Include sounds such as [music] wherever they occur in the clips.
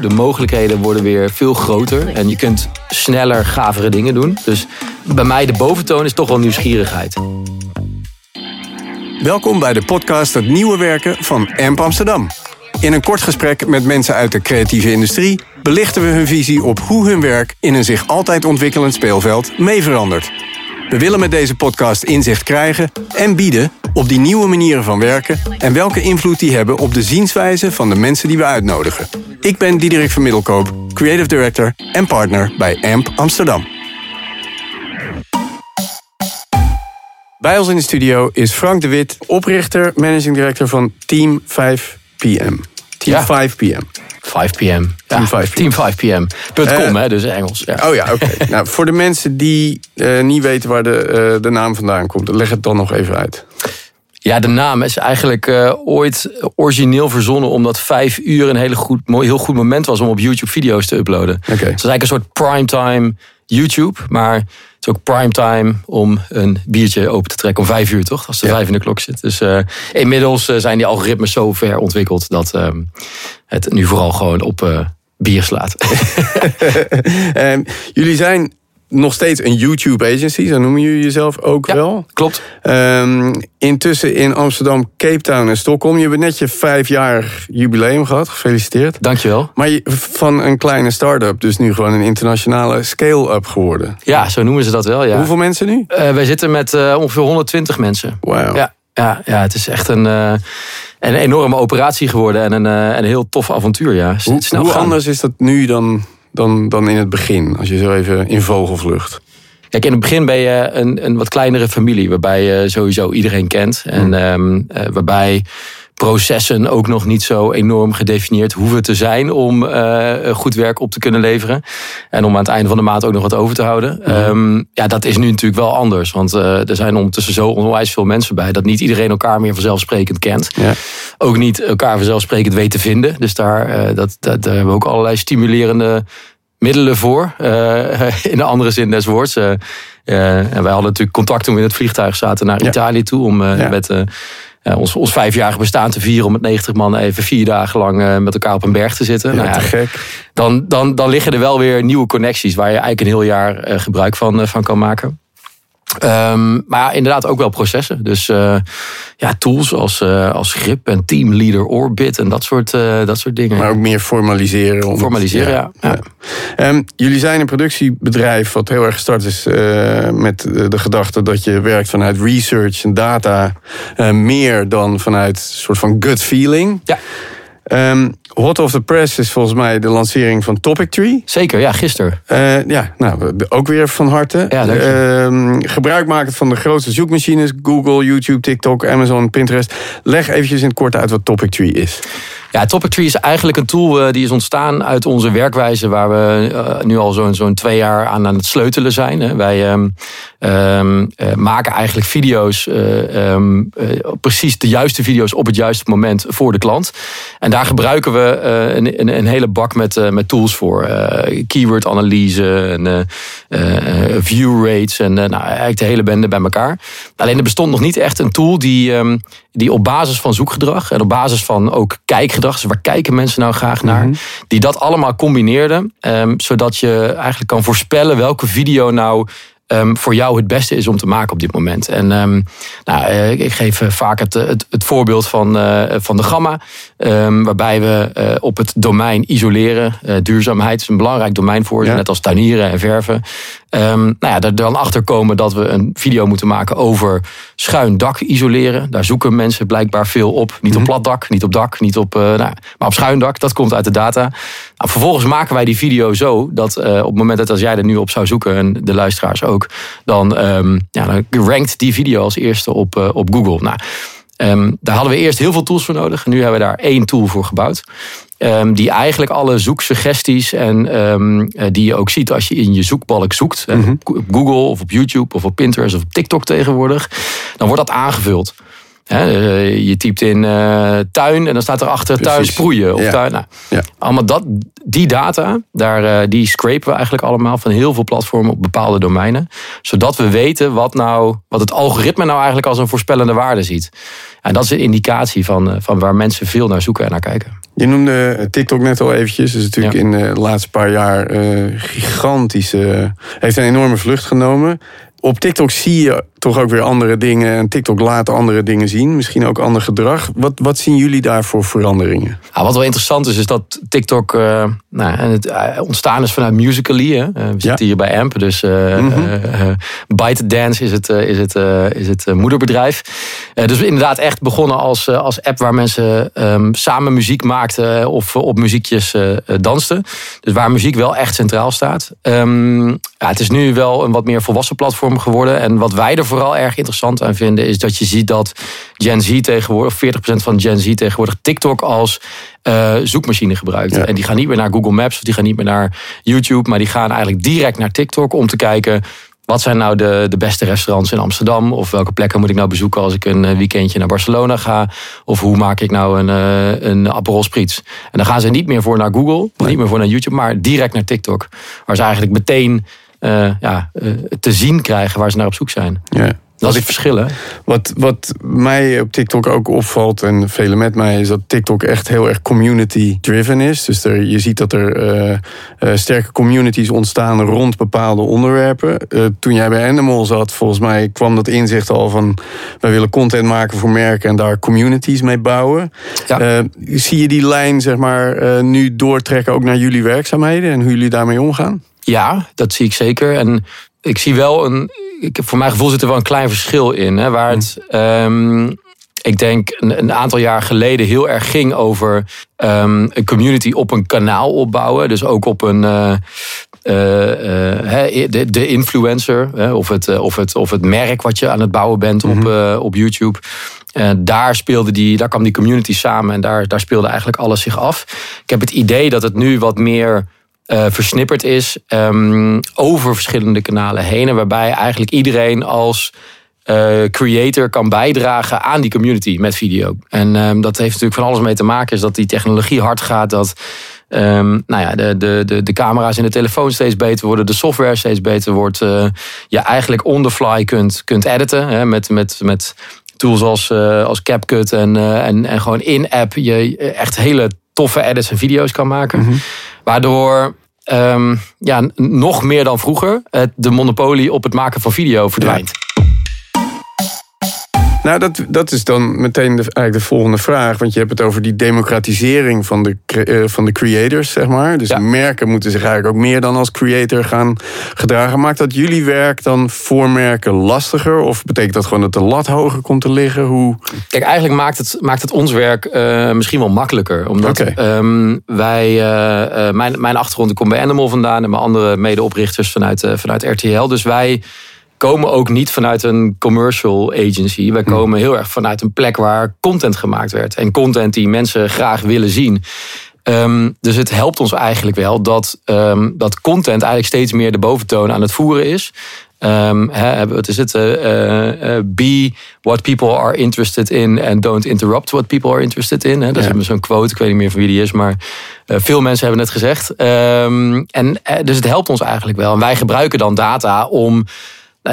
de mogelijkheden worden weer veel groter. En je kunt sneller, gavere dingen doen. Dus bij mij de boventoon is toch wel nieuwsgierigheid. Welkom bij de podcast Het Nieuwe Werken van AMP Amsterdam. In een kort gesprek met mensen uit de creatieve industrie belichten we hun visie op hoe hun werk in een zich altijd ontwikkelend speelveld mee verandert. We willen met deze podcast inzicht krijgen en bieden op die nieuwe manieren van werken en welke invloed die hebben op de zienswijze van de mensen die we uitnodigen. Ik ben Diederik van Middelkoop, Creative Director en partner bij AMP Amsterdam. Bij ons in de studio is Frank de Wit, oprichter, managing director van Team 5 PM. Team Ja. 5 PM. 5 p.m. Team 5 p.m. Team 5 p.m.com, Eh, hè, dus Engels. Ja. Oh ja, oké. [laughs] nou, voor de mensen die eh, niet weten waar de, eh, de naam vandaan komt, leg het dan nog even uit. Ja, de naam is eigenlijk eh, ooit origineel verzonnen... omdat vijf uur een hele goed, mooi, heel goed moment was... om op YouTube video's te uploaden. Dus het is eigenlijk een soort primetime YouTube. Maar het is ook primetime om een biertje open te trekken om vijf uur, toch? Als de Ja. vijf in de klok zit. Dus eh, inmiddels eh, zijn die algoritmes zo ver ontwikkeld... dat ehm, het nu vooral gewoon op bier slaat. [laughs] Ehm, jullie zijn nog steeds een YouTube agency, zo noemen jullie jezelf ook Ja. wel. Klopt. Ehm, intussen in Amsterdam, Cape Town en Stockholm. Je hebt net je vijfjarig jubileum gehad, gefeliciteerd. Dankjewel. Maar je, van een kleine start-up, dus nu gewoon een internationale scale-up geworden. Ja, zo noemen ze dat wel, ja. Hoeveel mensen nu? Eh, wij zitten met eh, ongeveer 120 mensen. Wauw. Ja, ja, ja, het is echt een, eh, een enorme operatie geworden en een, een heel tof avontuur. Ja. Hoe, anders is dat nu dan, dan, dan in het begin? Als je zo even in vogelvlucht. Kijk, in het begin ben je een, een wat kleinere familie, waarbij je sowieso iedereen kent. En ehm, eh, waarbij processen ook nog niet zo enorm gedefinieerd hoeven te zijn om eh, goed werk op te kunnen leveren. En om aan het einde van de maand ook nog wat over te houden. Ehm, ja, dat is nu natuurlijk wel anders. Want eh, er zijn ondertussen zo onwijs veel mensen bij dat niet iedereen elkaar meer vanzelfsprekend kent. Ja. Ook niet elkaar vanzelfsprekend weet te vinden. Dus daar, eh, dat, dat, daar hebben we ook allerlei stimulerende middelen voor. eh, [laughs] in de andere zin des woords. Eh, eh, en wij hadden natuurlijk contact toen we in het vliegtuig zaten naar Ja. Italië toe. Om eh, Ja. met eh, ons, ons vijfjarige bestaan te vieren. Om met 90 man even vier dagen lang eh, met elkaar op een berg te zitten. Ja, Nou ja, te gek. dan, dan, dan liggen er wel weer nieuwe connecties. Waar je eigenlijk een heel jaar eh, gebruik van, van kan maken. Ehm, maar ja, inderdaad ook wel processen. Dus eh, ja, tools als, eh, als grip en teamleader orbit en dat soort, eh, dat soort dingen. Maar ook meer formaliseren. om Formaliseren, ja. Ja. Ehm, jullie zijn een productiebedrijf wat heel erg gestart is met de, gedachte dat je werkt vanuit research en data. meer dan vanuit een soort van gut feeling. Ja. Ehm, hot of the press is volgens mij de lancering van Topic Tree. Zeker, ja, gisteren. Eh, ja, nou, ook weer van harte. Ja. Ehm, gebruik maken van de grootste zoekmachines. Google, YouTube, TikTok, Amazon, Pinterest. Leg eventjes in het kort uit wat Topic Tree is. Ja, Topic Tree is eigenlijk een tool eh, die is ontstaan uit onze werkwijze, waar we eh, nu al zo'n zo'n twee jaar aan aan het sleutelen zijn. hè. Wij ehm, ehm, eh, maken eigenlijk video's, precies de juiste video's op het juiste moment voor de klant. En daar gebruiken we eh, een, een, een hele bak met, eh, met tools voor. Eh, keyword analyse, en, view rates en nou, eigenlijk de hele bende bij elkaar. Alleen er bestond nog niet echt een tool die, ehm, die op basis van zoekgedrag en op basis van ook kijkgedrag, dus waar kijken mensen nou graag naar, die dat allemaal combineerde, ehm, zodat je eigenlijk kan voorspellen welke video nou ehm, voor jou het beste is om te maken op dit moment. En nou, eh, ik geef vaak het, het, het voorbeeld van, van de Gamma, ehm, waarbij we eh, op het domein isoleren, eh, duurzaamheid is een belangrijk domein voor, ze, Ja. net als tuinieren en verven. Ehm, nou ja, er dan achter komen dat we een video moeten maken over schuin dak isoleren. Daar zoeken mensen blijkbaar veel op. Niet op plat dak, niet op dak, niet op, eh, nou, maar op schuin dak. Dat komt uit de data. Nou, vervolgens maken wij die video zo dat op het moment dat als jij er nu op zou zoeken en de luisteraars ook, dan, ehm, ja, dan rankt die video als eerste op, op Google. Nou, ehm, daar hadden we eerst heel veel tools voor nodig. Nu hebben we daar één tool voor gebouwd. Ehm, die eigenlijk alle zoeksuggesties en ehm, eh, die je ook ziet als je in je zoekbalk zoekt. hè, Op Google of op YouTube of op Pinterest of op TikTok tegenwoordig. Dan wordt dat aangevuld. Hè, eh, je typt in eh, tuin en dan staat erachter tuin Precies. sproeien. Of Ja. tuin, nou, Ja. Allemaal dat, die data, daar, eh, die scrapen we eigenlijk allemaal van heel veel platformen op bepaalde domeinen. Zodat we weten wat, nou, wat het algoritme nou eigenlijk als een voorspellende waarde ziet. En dat is een indicatie van, van waar mensen veel naar zoeken en naar kijken. Je noemde TikTok net al eventjes. Is natuurlijk in de laatste paar jaar uh, gigantisch. heeft een enorme vlucht genomen op TikTok zie je toch ook weer andere dingen. En TikTok laat andere dingen zien. Misschien ook ander gedrag. Wat, wat zien jullie daar voor veranderingen? Nou, wat wel interessant is, is dat TikTok uh, nou, het uh, ontstaan is vanuit Musical.ly. Uh, we zitten hier bij AMP. Dus mm Byte Dance is het, is het, is het moederbedrijf. dus inderdaad echt begonnen als, als app waar mensen um, samen muziek maakten. Of op muziekjes dansten. Dus waar muziek wel echt centraal staat. Um, ja, het is nu wel een wat meer volwassen platform geworden. En wat wij er vooral erg interessant aan vinden, is dat je ziet dat Gen Z tegenwoordig, 40% van Gen Z tegenwoordig TikTok als uh, zoekmachine gebruikt. En die gaan niet meer naar Google Maps of die gaan niet meer naar YouTube, maar die gaan eigenlijk direct naar TikTok om te kijken. Wat zijn nou de, de beste restaurants in Amsterdam? Of welke plekken moet ik nou bezoeken als ik een eh, weekendje naar Barcelona ga? Of hoe maak ik nou een, uh, een Aperol Spritz? En dan gaan ze niet meer voor naar Google, niet meer voor naar YouTube, maar direct naar TikTok. Waar ze eigenlijk meteen uh, ja, uh, te zien krijgen waar ze naar op zoek zijn. Ja. Dat is het verschil, hè? Wat, wat mij op TikTok ook opvalt, en velen met mij, is dat TikTok echt heel erg community-driven is. Dus er, je ziet dat er uh, sterke communities ontstaan rond bepaalde onderwerpen. toen jij bij Animal zat, volgens mij kwam dat inzicht al van... wij willen content maken voor merken en daar communities mee bouwen. Ja. zie je die lijn, zeg maar, nu doortrekken ook naar jullie werkzaamheden en hoe jullie daarmee omgaan? Ja, dat zie ik zeker. En ik zie wel een. Ik, voor mijn gevoel zit er wel een klein verschil in. Hè, waar het. Um, ik denk een, een, aantal jaar geleden heel erg ging over um, een community op een kanaal opbouwen. Dus ook op een. Uh, uh, de, de, influencer of het, of, het, of het merk wat je aan het bouwen bent op, uh, op YouTube. daar, speelde die, daar kwam die community samen en daar, daar speelde eigenlijk alles zich af. Ik heb het idee dat het nu wat meer uh, versnipperd is um, over verschillende kanalen heen. waarbij eigenlijk iedereen als uh, creator kan bijdragen aan die community met video. En um, dat heeft natuurlijk van alles mee te maken. Is dat die technologie hard gaat. Dat um, nou ja, de, de, de, de camera's in de telefoon steeds beter worden. De software steeds beter wordt. Uh, je eigenlijk on the fly kunt, kunt editen. Hè, met, met, met tools als, uh, als CapCut. En, en, en gewoon in-app je echt hele toffe edits en video's kan maken. Mm -hmm. Waardoor um, ja, nog meer dan vroeger de monopolie op het maken van video verdwijnt. Nou, dat, dat is dan meteen de, eigenlijk de volgende vraag. Want je hebt het over die democratisering van de, uh, van de creators, zeg maar. Dus merken moeten zich eigenlijk ook meer dan als creator gaan gedragen. Maakt dat jullie werk dan voor merken lastiger? Of betekent dat gewoon dat de lat hoger komt te liggen? Hoe... Kijk, eigenlijk maakt het, maakt het ons werk uh, misschien wel makkelijker. Omdat okay. um, wij, uh, mijn, mijn achtergrond, ik kom bij Animal vandaan... en mijn andere medeoprichters vanuit, vanuit RTL. Dus wij komen ook niet vanuit een commercial agency. Wij hmm. komen heel erg vanuit een plek waar content gemaakt werd. En content die mensen graag willen zien. Um, dus het helpt ons eigenlijk wel dat, um, dat content eigenlijk steeds meer de boventoon aan het voeren is. Um, he, wat is het? Uh, uh, be what people are interested in and don't interrupt what people are interested in. He, dat ja. is zo'n quote, ik weet niet meer van wie die is, maar uh, veel mensen hebben het gezegd. en, dus het helpt ons eigenlijk wel. En wij gebruiken dan data om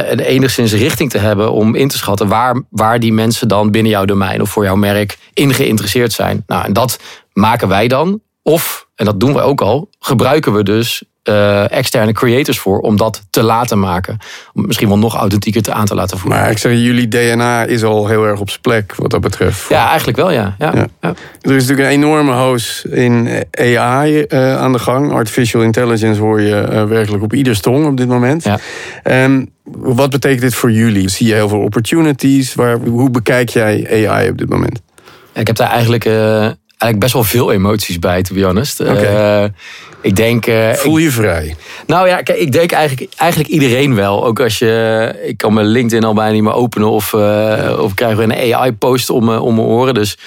een enigszins richting te hebben om in te schatten waar, waar die mensen dan binnen jouw domein of voor jouw merk in geïnteresseerd zijn. Nou, en dat maken wij dan. Of, en dat doen we ook al, gebruiken we dus uh, externe creators voor om dat te laten maken. Om misschien wel nog authentieker te aan te laten voeren. Maar ik zeg, jullie DNA is al heel erg op zijn plek wat dat betreft. Ja, eigenlijk wel, ja. ja, ja. ja. Er is natuurlijk een enorme hoos in AI uh, aan de gang. Artificial intelligence hoor je uh, werkelijk op ieder stong op dit moment. Ja. Um, wat betekent dit voor jullie? Zie je heel veel opportunities? Waar, hoe bekijk jij AI op dit moment? Ik heb daar eigenlijk, eigenlijk best wel veel emoties bij, to be honest. Okay. Uh, ik denk. Uh, Voel je vrij? Nou ja, kijk, ik denk eigenlijk, eigenlijk iedereen wel. Ook als je. Ik kan mijn LinkedIn al bijna niet meer openen. Of, uh, of krijgen we een AI-post om, om mijn oren. Dus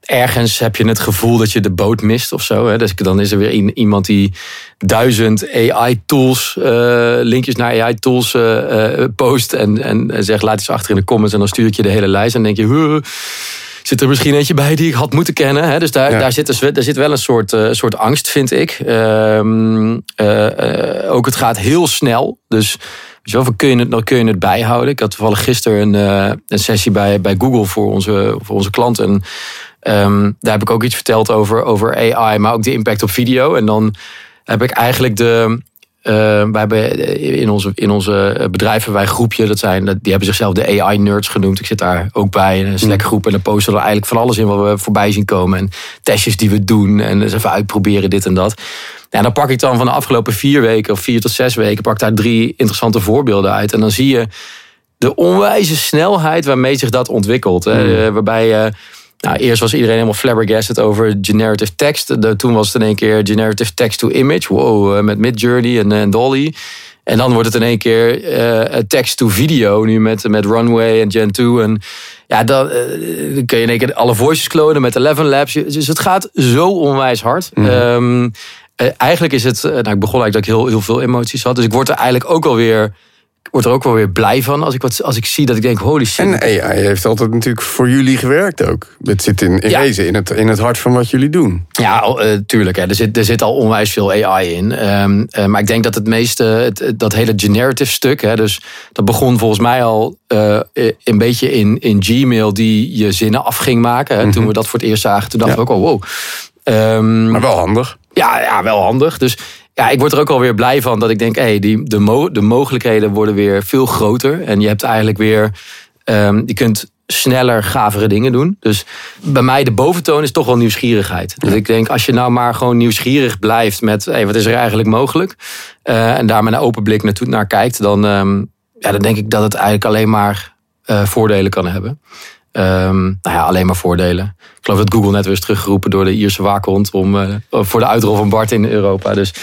ergens heb je het gevoel dat je de boot mist of zo. Hè? Dus dan is er weer iemand die duizend AI-tools, uh, linkjes naar AI-tools uh, uh, post. En, en zegt laat iets achter in de comments. En dan stuur ik je de hele lijst. En dan denk je, zit er misschien eentje bij die ik had moeten kennen. Hè? Dus daar, daar, zit, dus, daar zit wel een soort, soort angst, vind ik. Ehm, ook het gaat heel snel. Dus Zoveel kun je het, nog kun je het bijhouden. Ik had toevallig gisteren een, een sessie bij, bij Google voor onze, voor onze klanten. Ehm, daar heb ik ook iets verteld over, over AI, maar ook de impact op video. En dan heb ik eigenlijk de. Uh, wij hebben in onze, in onze bedrijven wij groepje, dat zijn, die hebben zichzelf de AI-nerds genoemd. Ik zit daar ook bij, een Slack groep. En dan posten we eigenlijk van alles in wat we voorbij zien komen. En testjes die we doen en eens even uitproberen, dit en dat. En dan pak ik dan van de afgelopen vier weken of vier tot zes weken, pak daar drie interessante voorbeelden uit. En dan zie je de onwijze snelheid waarmee zich dat ontwikkelt. Hè? Mm. Waarbij uh, nou, eerst was iedereen helemaal flabbergasted over generative text. toen was het in één keer generative text to image. Wow, eh, met Midjourney en, en Dolly. En dan wordt het in één keer uh, text to video. Nu met, met Runway en Gen 2. En ja, dan, dan kun je in één keer alle voices klonen met Eleven Labs. Dus het gaat zo onwijs hard. Mm. Um, eigenlijk is het... Nou, ik begon eigenlijk dat ik heel, heel veel emoties had. Dus ik word er eigenlijk ook alweer word er ook wel weer blij van als ik, wat, als ik zie dat ik denk, holy shit. En AI heeft altijd natuurlijk voor jullie gewerkt ook. Het zit in, in deze, in het, in het hart van wat jullie doen. Ja, uh, tuurlijk. Hè. Er, zit, er zit al onwijs veel AI in. Um, uh, maar ik denk dat het meeste, het, dat hele generative stuk, hè, dus dat begon volgens mij al uh, een beetje in, in Gmail die je zinnen af ging maken. Hè. Toen mhm. we dat voor het eerst zagen, toen dachten we ook, oh wow. Um, maar wel handig. Ja, ja, wel handig. Dus ja, ik word er ook alweer blij van dat ik denk, hey, die, de, mo de mogelijkheden worden weer veel groter. En je hebt eigenlijk weer, um, je kunt sneller, gavere dingen doen. Dus bij mij de boventoon is toch wel nieuwsgierigheid. Dus ik denk, als je nou maar gewoon nieuwsgierig blijft met, hey, wat is er eigenlijk mogelijk? Uh, en daar met een open blik naartoe naar kijkt, dan, um, ja, dan denk ik dat het eigenlijk alleen maar uh, voordelen kan hebben. Um, nou ja, alleen maar voordelen. Ik geloof dat Google net weer is teruggeroepen door de Ierse waakhond om, uh, voor de uitrol van Bart in Europa. Dus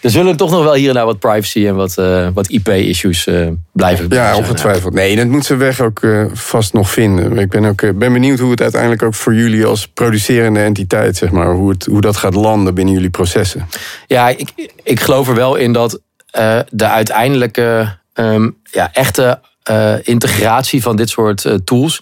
er zullen toch nog wel hier en daar wat privacy en wat, uh, wat IP-issues uh, blijven. Ja, ongetwijfeld. Nee, dat moet ze weg ook vast nog vinden. Ik ben, ook, ben benieuwd hoe het uiteindelijk ook voor jullie als producerende entiteit, zeg maar, hoe, het, hoe dat gaat landen binnen jullie processen. Ja, ik, ik geloof er wel in dat de uiteindelijke um, ja, echte integratie van dit soort tools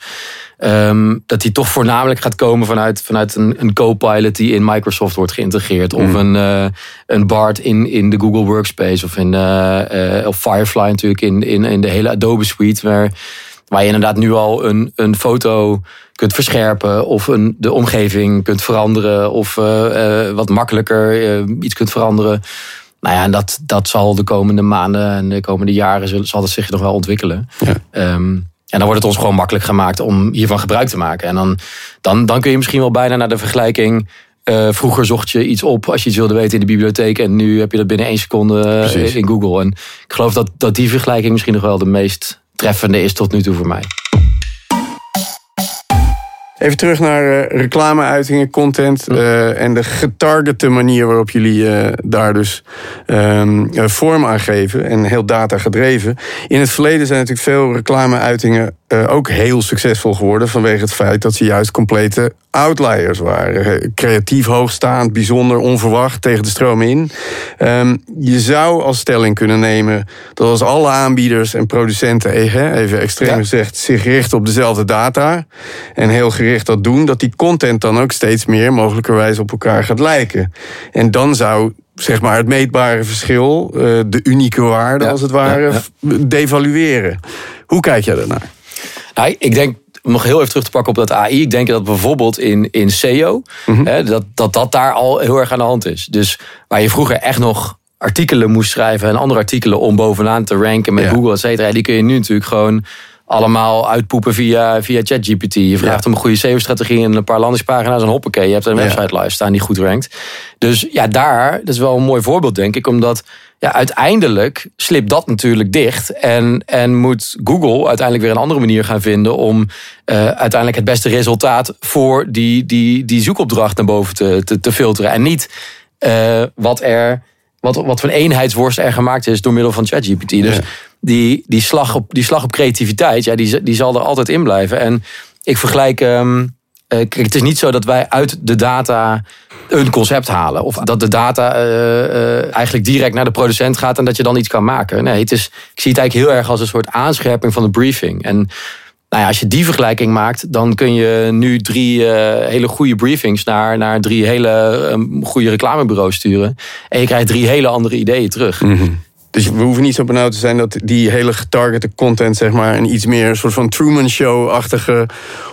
Um, dat die toch voornamelijk gaat komen vanuit, vanuit een, een co-pilot die in Microsoft wordt geïntegreerd. Of mm. een, uh, een BART in, in de Google Workspace. Of in uh, of Firefly natuurlijk in, in, in de hele Adobe Suite. Waar, waar je inderdaad nu al een, een foto kunt verscherpen. Of een, de omgeving kunt veranderen. Of wat makkelijker iets kunt veranderen. Nou ja, en dat, dat zal de komende maanden en de komende jaren zullen, zal het zich nog wel ontwikkelen. Ja. Um, en dan wordt het ons gewoon makkelijk gemaakt om hiervan gebruik te maken. En dan, dan, dan kun je misschien wel bijna naar de vergelijking. Uh, vroeger zocht je iets op als je iets wilde weten in de bibliotheek. En nu heb je dat binnen één seconde eh, in Google. En ik geloof dat, dat die vergelijking misschien nog wel de meest treffende is tot nu toe voor mij. Even terug naar uh, reclameuitingen, content uh, en de getargete manier waarop jullie uh, daar dus um, vorm aan geven en heel data gedreven. In het verleden zijn natuurlijk veel reclameuitingen ook heel succesvol geworden vanwege het feit dat ze juist complete outliers waren. Creatief hoogstaand, bijzonder onverwacht, tegen de stroom in. Um, je zou als stelling kunnen nemen dat als alle aanbieders en producenten, even extreem gezegd, zich richten op dezelfde data en heel gericht dat doen, dat die content dan ook steeds meer mogelijkerwijs op elkaar gaat lijken. En dan zou zeg maar het meetbare verschil, eh, de unieke waarde als het ware, devalueren. Hoe kijk jij daarnaar? Nou, ik denk om nog heel even terug te pakken op dat AI. Ik denk dat bijvoorbeeld in, in SEO, mhm. hè, dat, dat dat daar al heel erg aan de hand is. Dus waar je vroeger echt nog artikelen moest schrijven en andere artikelen om bovenaan te ranken met Google, et cetera, die kun je nu natuurlijk gewoon allemaal uitpoepen via, via ChatGPT. Je vraagt om een goede SEO-strategie en een paar landingspagina's en hoppakee. Je hebt een website live staan die goed rankt. Dus ja, daar, dat is wel een mooi voorbeeld denk ik. Omdat ja, uiteindelijk slipt dat natuurlijk dicht. En, en moet Google uiteindelijk weer een andere manier gaan vinden... om uh, uiteindelijk het beste resultaat voor die, die, die zoekopdracht naar boven te, te, te filteren. En niet uh, wat er... Wat, wat voor een eenheidsworst er gemaakt is door middel van ChatGPT. Dus die, die, slag op, die slag op creativiteit, ja, die, die zal er altijd in blijven. En ik vergelijk. Um, kijk, het is niet zo dat wij uit de data een concept halen. Of dat de data uh, uh, eigenlijk direct naar de producent gaat en dat je dan iets kan maken. Nee, het is, ik zie het eigenlijk heel erg als een soort aanscherping van de briefing. En nou ja, als je die vergelijking maakt, dan kun je nu drie hele goede briefings naar, naar drie hele um, goede reclamebureaus sturen. En je krijgt drie hele andere ideeën terug. Mm Dus we hoeven niet zo benauwd te zijn dat die hele getargete content, zeg maar, een iets meer soort van Truman Show-achtige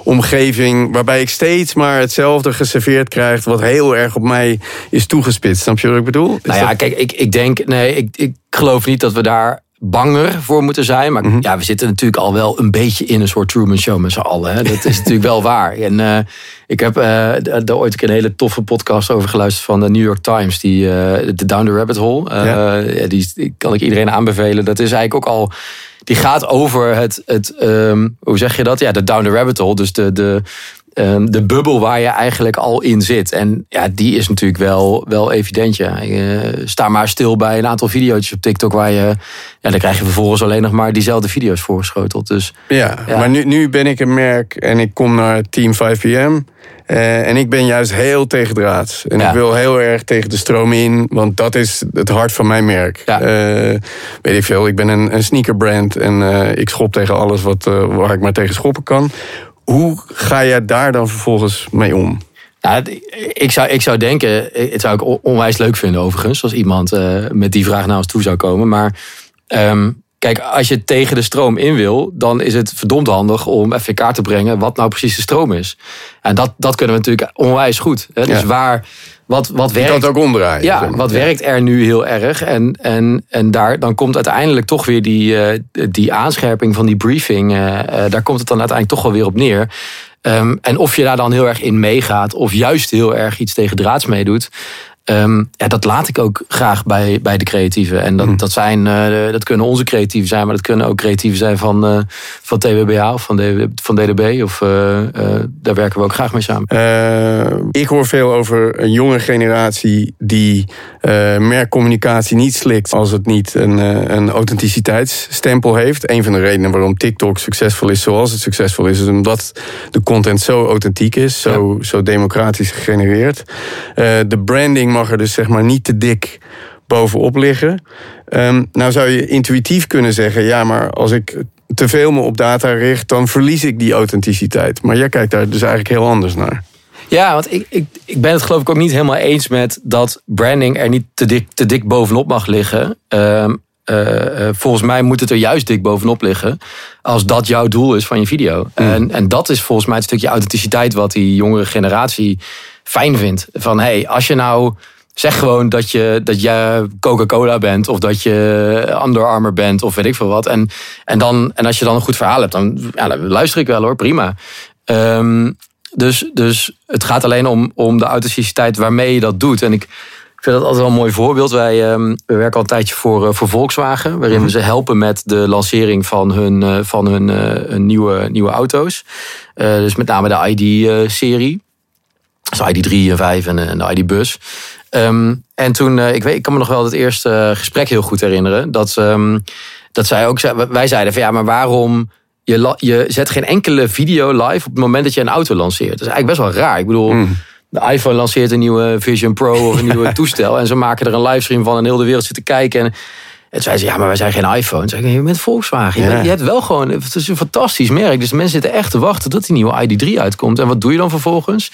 omgeving, waarbij ik steeds maar hetzelfde geserveerd krijg, wat heel erg op mij is toegespitst. Snap je wat ik bedoel? nou ja, kijk, ik, ik denk, nee, ik, ik geloof niet dat we daar banger voor moeten zijn. Maar mhm. ja, we zitten natuurlijk al wel een beetje in een soort Truman Show met z'n allen. Hè. Dat is [laughs] natuurlijk wel waar. En uh, ik heb uh, daar ooit een hele toffe podcast over geluisterd van de New York Times. Die, uh, de Down the Rabbit Hole. Ja. Die, die, kan ik iedereen aanbevelen. Dat is eigenlijk ook al... Die gaat over het, het um, hoe zeg je dat? Ja, de Down the Rabbit Hole. Dus de, de, Ehm, de bubbel waar je eigenlijk al in zit. En ja, die is natuurlijk wel, wel evident. Ja. sta maar stil bij een aantal video's op TikTok waar je. Ja, dan krijg je vervolgens alleen nog maar diezelfde video's voorgeschoteld. Dus, ja, maar nu, nu ben ik een merk en ik kom naar Team 5PM. Uh, en ik ben juist heel tegendraads. En ik wil heel erg tegen de stroom in, want dat is het hart van mijn merk. Ja. Uh, weet ik veel, ik ben een, een sneakerbrand en uh, ik schop tegen alles wat, waar ik maar tegen schoppen kan. Hoe ga jij daar dan vervolgens mee om? Nou, ik, zou, ik zou denken, het zou ik onwijs leuk vinden overigens, als iemand uh, met die vraag naar ons toe zou komen. Maar um, kijk, als je tegen de stroom in wil, dan is het verdomd handig om even in kaart te brengen wat nou precies de stroom is. En dat, dat kunnen we natuurlijk onwijs goed. Hè? Dus waar, wat, wat werkt. Je kan het ook omdraaien. Ja, wat werkt er nu heel erg? En, en, en daar, dan komt uiteindelijk toch weer die, uh, die aanscherping van die briefing. Uh, uh, daar komt het dan uiteindelijk toch wel weer op neer. Um, en of je daar dan heel erg in meegaat, of juist heel erg iets tegen draads meedoet. Um, ja, dat laat ik ook graag bij, bij de creatieven. En dat, hmm. dat, zijn, uh, dat kunnen onze creatieven zijn, maar dat kunnen ook creatieven zijn van, uh, van TWBA of van, van DDB. Of, uh, daar werken we ook graag mee samen. ik hoor veel over een jonge generatie die merkcommunicatie niet slikt als het niet een, een authenticiteitsstempel heeft. Een van de redenen waarom TikTok succesvol is zoals het succesvol is, is omdat de content zo authentiek is, zo, zo democratisch gegenereerd. de branding mag er dus zeg maar niet te dik bovenop liggen. Um, nou zou je intuïtief kunnen zeggen, ja, maar als ik te veel me op data richt, dan verlies ik die authenticiteit. Maar jij kijkt daar dus eigenlijk heel anders naar. Ja, want ik, ik, ik ben het geloof ik ook niet helemaal eens met dat branding er niet te dik, te dik bovenop mag liggen. Um, uh, volgens mij moet het er juist dik bovenop liggen. Als dat jouw doel is van je video. Hmm. En, en dat is volgens mij het stukje authenticiteit wat die jongere generatie fijn vindt. Van hey, als je nou zeg gewoon dat je, dat je Coca-Cola bent of dat je Under Armour bent of weet ik veel wat. En, en, dan, en als je dan een goed verhaal hebt, dan, ja, dan luister ik wel hoor, prima. Um, dus, dus het gaat alleen om, om de authenticiteit waarmee je dat doet. En ik vind dat altijd wel een mooi voorbeeld. Wij um, we werken al een tijdje voor, uh, voor Volkswagen, waarin we mhm. ze helpen met de lancering van hun, uh, van hun, uh, nieuwe, nieuwe auto's. dus met name de ID-serie. Dus ID3 en 5 en, en de ID-bus. Um, en toen, uh, ik, weet, ik kan me nog wel het eerste uh, gesprek heel goed herinneren. Dat, um, dat zij ook wij zeiden van ja, maar waarom. Je, je zet geen enkele video live op het moment dat je een auto lanceert. Dat is eigenlijk best wel raar. Ik bedoel, mm. de iPhone lanceert een nieuwe Vision Pro of een nieuwe [laughs] toestel. En ze maken er een livestream van en heel de wereld zit te kijken. En en zei ze, ja, maar wij zijn geen iPhone. Zei ik, je bent Volkswagen. Je, je, hebt wel gewoon, het is een fantastisch merk. Dus mensen zitten echt te wachten tot die nieuwe ID3 uitkomt. En wat doe je dan vervolgens?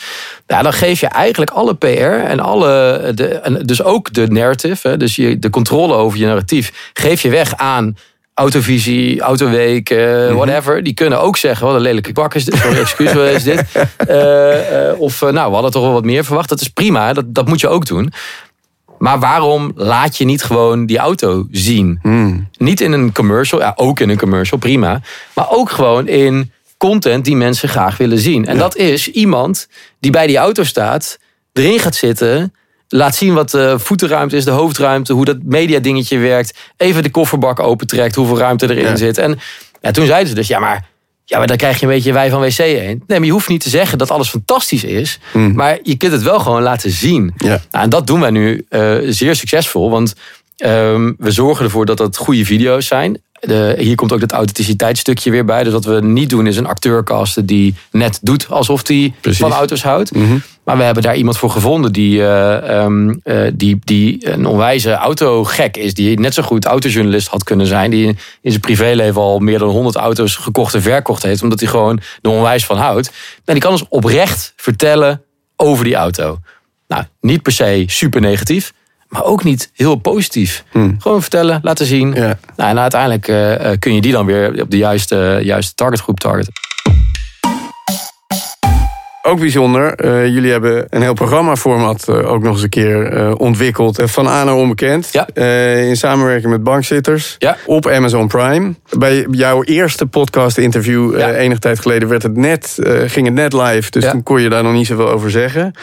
Ja, dan geef je eigenlijk alle PR en alle, de, en dus ook de narrative, hè, dus je, de controle over je narratief, geef je weg aan Autovisie, Autoweek, uh, whatever. Die kunnen ook zeggen, wat een lelijke kwak is dit. Sorry, excuus, wat is dit? Uh, [laughs] uh, of, nou, we hadden toch wel wat meer verwacht. Dat is prima, dat, dat moet je ook doen. Maar waarom laat je niet gewoon die auto zien? Hmm. Niet in een commercial, ja, ook in een commercial, prima. Maar ook gewoon in content die mensen graag willen zien. En dat is iemand die bij die auto staat, erin gaat zitten, laat zien wat de voetenruimte is, de hoofdruimte, hoe dat media dingetje werkt, even de kofferbak opentrekt, hoeveel ruimte erin zit. En ja, toen zeiden ze dus, ja, maar ja, maar dan krijg je een beetje wij van WC heen. Nee, maar je hoeft niet te zeggen dat alles fantastisch is. Mm. Maar je kunt het wel gewoon laten zien. Ja. Nou, en dat doen wij nu uh, zeer succesvol. Want um, we zorgen ervoor dat het goede video's zijn. De, hier komt ook dat authenticiteitsstukje weer bij. Dus wat we niet doen is een acteur casten die net doet alsof hij van auto's houdt. Mm -hmm. Maar we hebben daar iemand voor gevonden die, uh, um, uh, die, die een onwijze autogek is. Die net zo goed autojournalist had kunnen zijn. Die in zijn privéleven al meer dan 100 auto's gekocht en verkocht heeft. Omdat hij gewoon er onwijs van houdt. En die kan ons oprecht vertellen over die auto. Nou, niet per se super negatief. Maar ook niet heel positief. Gewoon vertellen, laten zien. Ja. Nou, en uiteindelijk eh, eh, kun je die dan weer op de juiste, juiste targetgroep targeten. Ook bijzonder, eh, jullie hebben een heel programmaformat uh, ook nog eens een keer uh, ontwikkeld. van A naar onbekend. Ja. in samenwerking met bankzitters. Ja. Op Amazon Prime. Bij jouw eerste podcast interview ja. enige tijd geleden werd het net, ging het net live. Dus toen kon je daar nog niet zoveel over zeggen.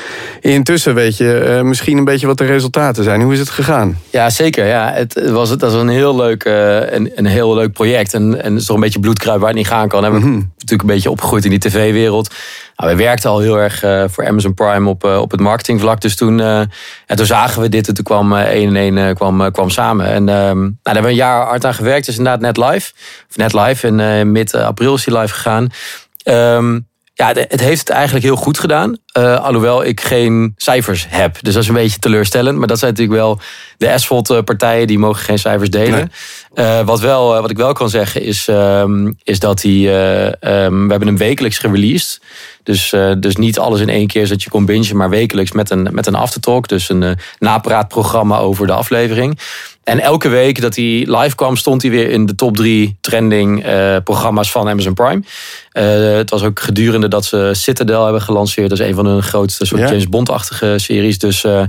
Intussen weet je misschien een beetje wat de resultaten zijn. Hoe is het gegaan? Ja, zeker. Ja. Het was, dat was een heel leuk, een, een heel leuk project. En, en het is toch een beetje bloedkruip waar het niet gaan kan. hebben natuurlijk een beetje opgegroeid in die tv-wereld. Nou, we werkten al heel erg eh, voor Amazon Prime op, eh, op het marketingvlak. Dus toen, eh, ja, toen zagen we dit en toen kwam één en één kwam, kwam samen. En ehm, nou, daar hebben we een jaar hard aan gewerkt. Is inderdaad net live. Of net live. En mid-april is die live gegaan. Ehm, ja, het heeft het eigenlijk heel goed gedaan. Eh, alhoewel ik geen cijfers heb. Dus dat is een beetje teleurstellend. Maar dat zijn natuurlijk wel de asphalt-partijen. Die mogen geen cijfers delen. Eh, wat, wel, eh, wat ik wel kan zeggen is, ehm, is dat die... eh, ehm, we hebben hem wekelijks gereleased. Dus, eh, dus niet alles in één keer zodat je kon bingen. Maar wekelijks met een, met een aftertalk. Dus een eh, napraatprogramma over de aflevering. En elke week dat hij live kwam, stond hij weer in de top drie trending eh, programma's van Amazon Prime. Eh, het was ook gedurende dat ze Citadel hebben gelanceerd. Dat is een van hun grootste soort Ja. James Bond-achtige series. Dus, eh,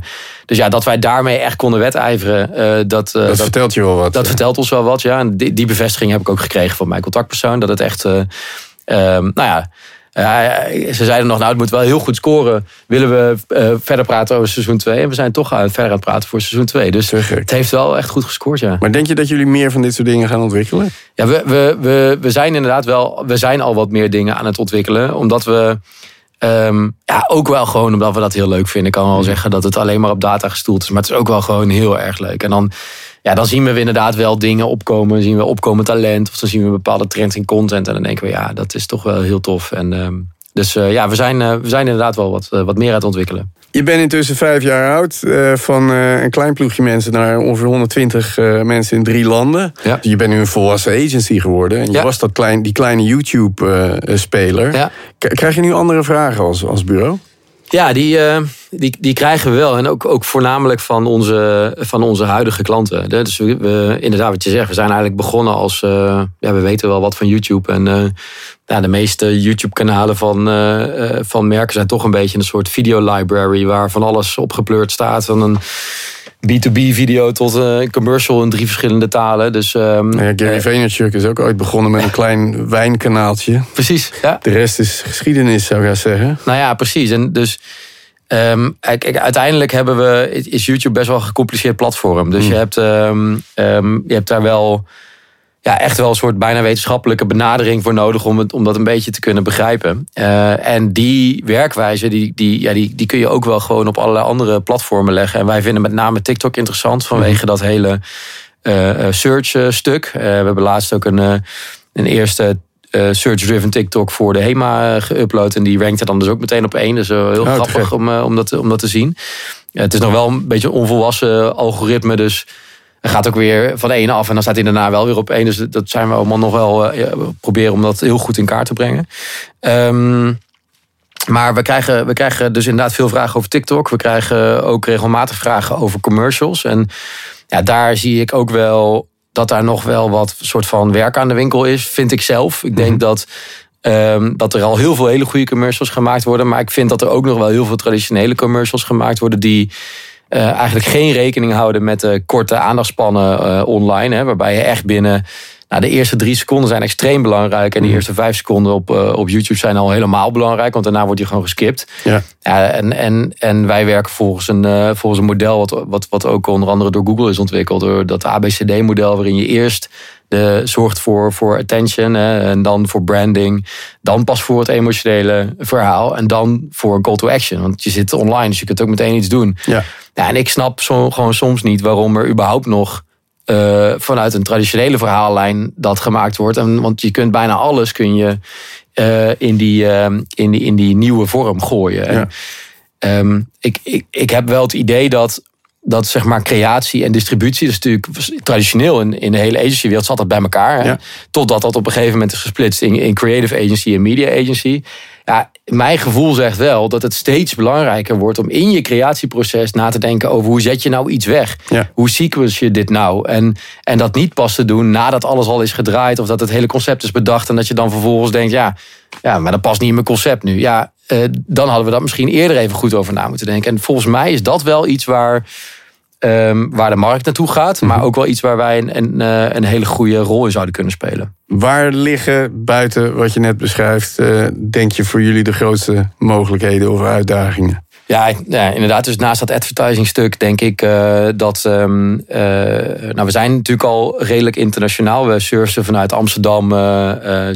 dus ja, dat wij daarmee echt konden wedijveren, dat, Dat, dat, vertelt je wel wat. dat vertelt ons wel wat. Ja. En die, die bevestiging heb ik ook gekregen van mijn contactpersoon. Dat het echt, eh, ehm, nou ja, ze zeiden nog, nou, het moet wel heel goed scoren. Willen we eh, verder praten over seizoen 2? En we zijn toch aan, verder aan het praten voor seizoen 2. Dus gek. het heeft wel echt goed gescoord, ja. Maar denk je dat jullie meer van dit soort dingen gaan ontwikkelen? Ja, we, we, we, we zijn inderdaad wel, we zijn al wat meer dingen aan het ontwikkelen. Omdat we, ehm, ja, ook wel gewoon omdat we dat heel leuk vinden. Ik kan wel zeggen dat het alleen maar op data gestoeld is. Maar het is ook wel gewoon heel erg leuk. En dan, ja, dan zien we inderdaad wel dingen opkomen. Dan zien we opkomend talent. Of dan zien we bepaalde trends in content. En dan denken we, ja, dat is toch wel heel tof. En, ehm, dus eh, ja, we zijn, eh, we zijn inderdaad wel wat, eh, wat meer aan het ontwikkelen. Je bent intussen vijf jaar oud. van een klein ploegje mensen naar ongeveer 120 eh, mensen in drie landen. Ja. Je bent nu een volwassen agency geworden. En je Ja. was dat klein, die kleine YouTube-speler. Ja. Krijg je nu andere vragen als, als bureau? Ja, die, eh, die, die krijgen we wel. En ook, ook voornamelijk van onze, van onze huidige klanten. Dus we, we- inderdaad, wat je zegt, we zijn eigenlijk begonnen als. eh, ja, we weten wel wat van YouTube. En eh, ja, de meeste YouTube-kanalen van, van merken zijn toch een beetje een soort video-library. waar van alles opgepleurd staat. Van een B2B-video tot een commercial in drie verschillende talen. Dus ehm, ja, Gary eh, Vaynerchuk is ook ooit begonnen met een klein [laughs] wijnkanaaltje. precies. Ja. De rest is geschiedenis, zou ik zeggen. Nou ja, precies. En dus ehm, kijk, uiteindelijk hebben we, is YouTube best wel een gecompliceerd platform. Dus je, hebt, ehm, je hebt daar wel ja, echt wel een soort bijna wetenschappelijke benadering voor nodig om, het, om dat een beetje te kunnen begrijpen. Eh, en die werkwijze, die, die, ja, die, die kun je ook wel gewoon op allerlei andere platformen leggen. En wij vinden met name TikTok interessant vanwege dat hele eh, eh, search-stuk. we hebben laatst ook een, een eerste search-driven TikTok voor de HEMA geüpload. En die rankte dan dus ook meteen op één. Dus heel te grappig om, om, dat, om dat te zien. Het is nog wel een beetje een onvolwassen algoritme. Dus hij gaat ook weer van de ene af en dan staat hij daarna wel weer op één. Dus dat zijn we allemaal nog wel we proberen om dat heel goed in kaart te brengen. Ehm, maar we krijgen, we krijgen dus inderdaad veel vragen over TikTok. We krijgen ook regelmatig vragen over commercials. En ja, daar zie ik ook wel dat daar nog wel wat soort van werk aan de winkel is, vind ik zelf. Ik denk dat, ehm, dat er al heel veel hele goede commercials gemaakt worden. Maar ik vind dat er ook nog wel heel veel traditionele commercials gemaakt worden die eh, eigenlijk geen rekening houden met de korte aandachtspannen eh, online. Hè, waarbij je echt binnen. Nou, de eerste drie seconden zijn extreem belangrijk. En de eerste vijf seconden op, eh, op YouTube zijn al helemaal belangrijk. Want daarna wordt je gewoon geskipt. Ja. Ja, en, en, en wij werken volgens een, eh, volgens een model wat, wat, wat ook onder andere door Google is ontwikkeld. Door dat ABCD-model waarin je eerst de, zorgt voor, voor attention hè, en dan voor branding. Dan pas voor het emotionele verhaal en dan voor call to action. Want je zit online, dus je kunt ook meteen iets doen. Ja. Ja, en ik snap zo, gewoon soms niet waarom er überhaupt nog eh, vanuit een traditionele verhaallijn dat gemaakt wordt. En, want je kunt bijna alles kun je, eh, in, die, eh, in, die, in die nieuwe vorm gooien. Ja. ehm, ik, ik, ik heb wel het idee dat, dat zeg maar creatie en distributie, dat is natuurlijk traditioneel in, in de hele agencywereld zat dat bij elkaar. Ja. Totdat dat op een gegeven moment is gesplitst in, in creative agency en media agency. ja, mijn gevoel zegt wel dat het steeds belangrijker wordt om in je creatieproces na te denken over hoe zet je nou iets weg? Ja. Hoe sequence je dit nou? En, en dat niet pas te doen nadat alles al is gedraaid of dat het hele concept is bedacht en dat je dan vervolgens denkt, ja, ja maar dat past niet in mijn concept nu. Ja, eh, dan hadden we dat misschien eerder even goed over na moeten denken. En volgens mij is dat wel iets waar Ehm, waar de markt naartoe gaat. Maar ook wel iets waar wij een, een, eh, een hele goede rol in zouden kunnen spelen. Waar liggen buiten wat je net beschrijft, uh, denk je voor jullie de grootste mogelijkheden of uitdagingen? Ja, ja, inderdaad. Dus naast dat advertising stuk denk ik uh, dat... Um, uh, nou, we zijn natuurlijk al redelijk internationaal. We surfen vanuit Amsterdam. Uh,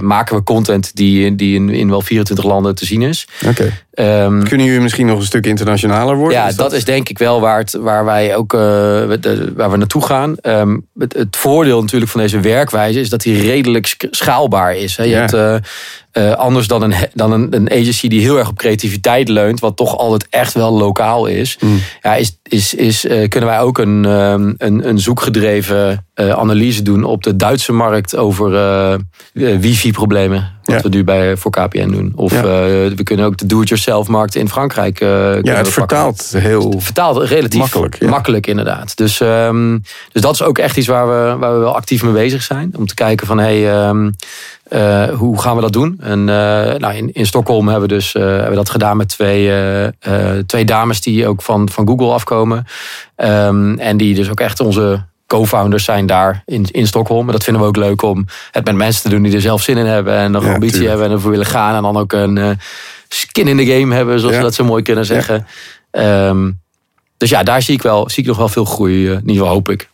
maken we content die, die in, in wel 24 landen te zien is. Oké. Okay. Um, Kunnen jullie misschien nog een stuk internationaler worden? Ja, dat... dat... is denk ik wel waar, het, waar wij ook de, waar we naartoe gaan. Um, het, het, voordeel natuurlijk van deze werkwijze is dat die redelijk schaalbaar is. Hè. Je ja. hebt uh, anders dan, een, dan een, een, agency die heel erg op creativiteit leunt, wat toch altijd echt wel lokaal is. Mm. Ja, is, is, is, uh, kunnen wij ook een, um, een, een zoekgedreven uh, analyse doen op de Duitse markt over wifi-problemen. Wat ja. we nu bij, voor KPN doen. Of ja. we kunnen ook de do-it-yourself-markt in Frankrijk. ja, het vertaalt heel. Vertaalt relatief makkelijk, ja. makkelijk inderdaad. Dus, um, dus dat is ook echt iets waar we, waar we wel actief mee bezig zijn. Om te kijken van hey, um, uh, hoe gaan we dat doen? En uh, nou, in, in Stockholm hebben we dus uh, hebben we dat gedaan met twee, twee dames die ook van, van Google afkomen. Um, en die dus ook echt onze co-founders zijn daar in, in Stockholm. En dat vinden we ook leuk om het met mensen te doen die er zelf zin in hebben. En nog ja, ambitie tuurlijk. hebben en ervoor willen gaan. En dan ook een skin in the game hebben, zoals ja. we dat zo mooi kunnen zeggen. Ja. Um, dus ja, daar zie ik, wel, zie ik nog wel veel groei. in ieder geval hoop ik.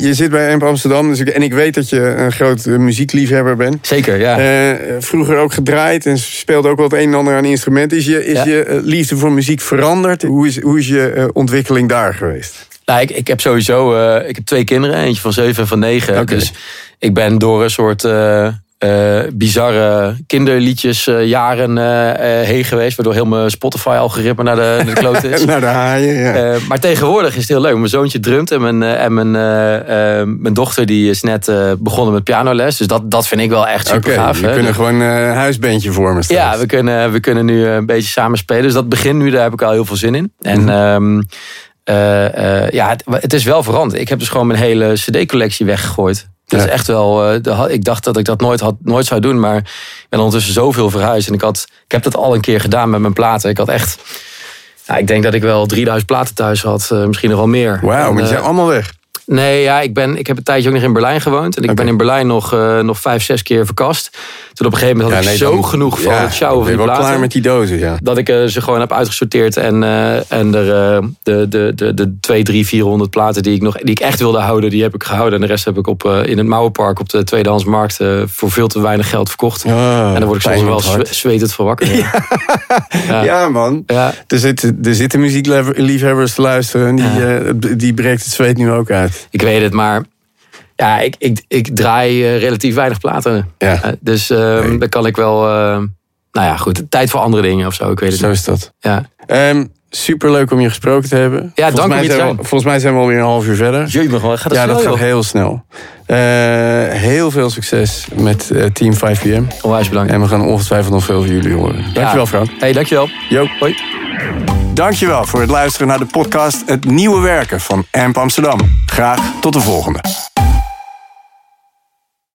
Je zit bij Amp Amsterdam dus ik, en ik weet dat je een groot muziekliefhebber bent. Zeker, ja. Uh, vroeger ook gedraaid en speelde ook wel het een en ander aan instrumenten. Is je, is ja. je liefde voor muziek veranderd? Hoe is, hoe is je ontwikkeling daar geweest? Nou, ik, ik heb sowieso ik heb twee kinderen, eentje van zeven en van negen. Okay. Dus ik ben door een soort uh, bizarre kinderliedjes uh, jaren uh, heen geweest. Waardoor heel mijn Spotify-algoritme naar de, [laughs] naar de kloot is. naar de haaien, ja. maar tegenwoordig is het heel leuk. Mijn zoontje drumt en mijn, en mijn, mijn dochter die is net begonnen met pianoles. Dus dat, dat vind ik wel echt super okay, gaaf. We kunnen gewoon een huisbandje vormen straks. Ja, we kunnen, we kunnen nu een beetje samen spelen. Dus dat begint nu, daar heb ik al heel veel zin in. En... Mm -hmm. ja, het, het is wel veranderd. Ik heb dus gewoon mijn hele cd-collectie weggegooid. Dat ja. is echt wel. Uh, ik dacht dat ik dat nooit, had, nooit zou doen. Maar ik ben ondertussen zoveel verhuisd. En ik, had, ik heb dat al een keer gedaan met mijn platen. Ik had echt. Nou, ik denk dat ik wel 3000 platen thuis had. Uh, misschien nog wel meer. Wauw, maar die zijn allemaal weg. Nee, ja, ik, ben, ik heb een tijdje ook nog in Berlijn gewoond. En ik okay. ben in Berlijn nog, uh, nog vijf, zes keer verkast. Toen op een gegeven moment had ja, nee, ik zo dan, genoeg van ja, het sjouwen van die platen. klaar met die dozen, ja. Dat ik uh, ze gewoon heb uitgesorteerd. En, uh, en er, de, de, de, de 2, 3, 400 platen die ik, nog, die ik echt wilde houden, die heb ik gehouden. En de rest heb ik op, in het Mouwenpark op de tweedehandsmarkt voor veel te weinig geld verkocht. Oh, en dan word ik soms wel zwe zwetend van wakker. Ja, [laughs] ja. ja man. Er, zitten, er zitten muziekliefhebbers te luisteren. En die, die breekt het zweet nu ook uit. Ik weet het, maar ja, ik, ik, ik draai uh, relatief weinig platen. Ja. Uh, dus uh, nee. dan kan ik wel. nou ja, goed. Tijd voor andere dingen of zo. Ik weet het zo niet. is dat. Ja. Um, Super leuk om je gesproken te hebben. Ja, volgens dank mij zijn we, Volgens mij zijn we alweer een half uur verder. Jee, maar gaat dat ja, snel, dat joh. gaat heel snel. heel veel succes met Team 5PM. Onwijs bedankt. En we gaan ongetwijfeld nog veel van jullie horen. Dankjewel, ja. Frank. Hey, dankjewel. Jo. Hoi. Dankjewel voor het luisteren naar de podcast Het Nieuwe Werken van AMP Amsterdam. Graag tot de volgende.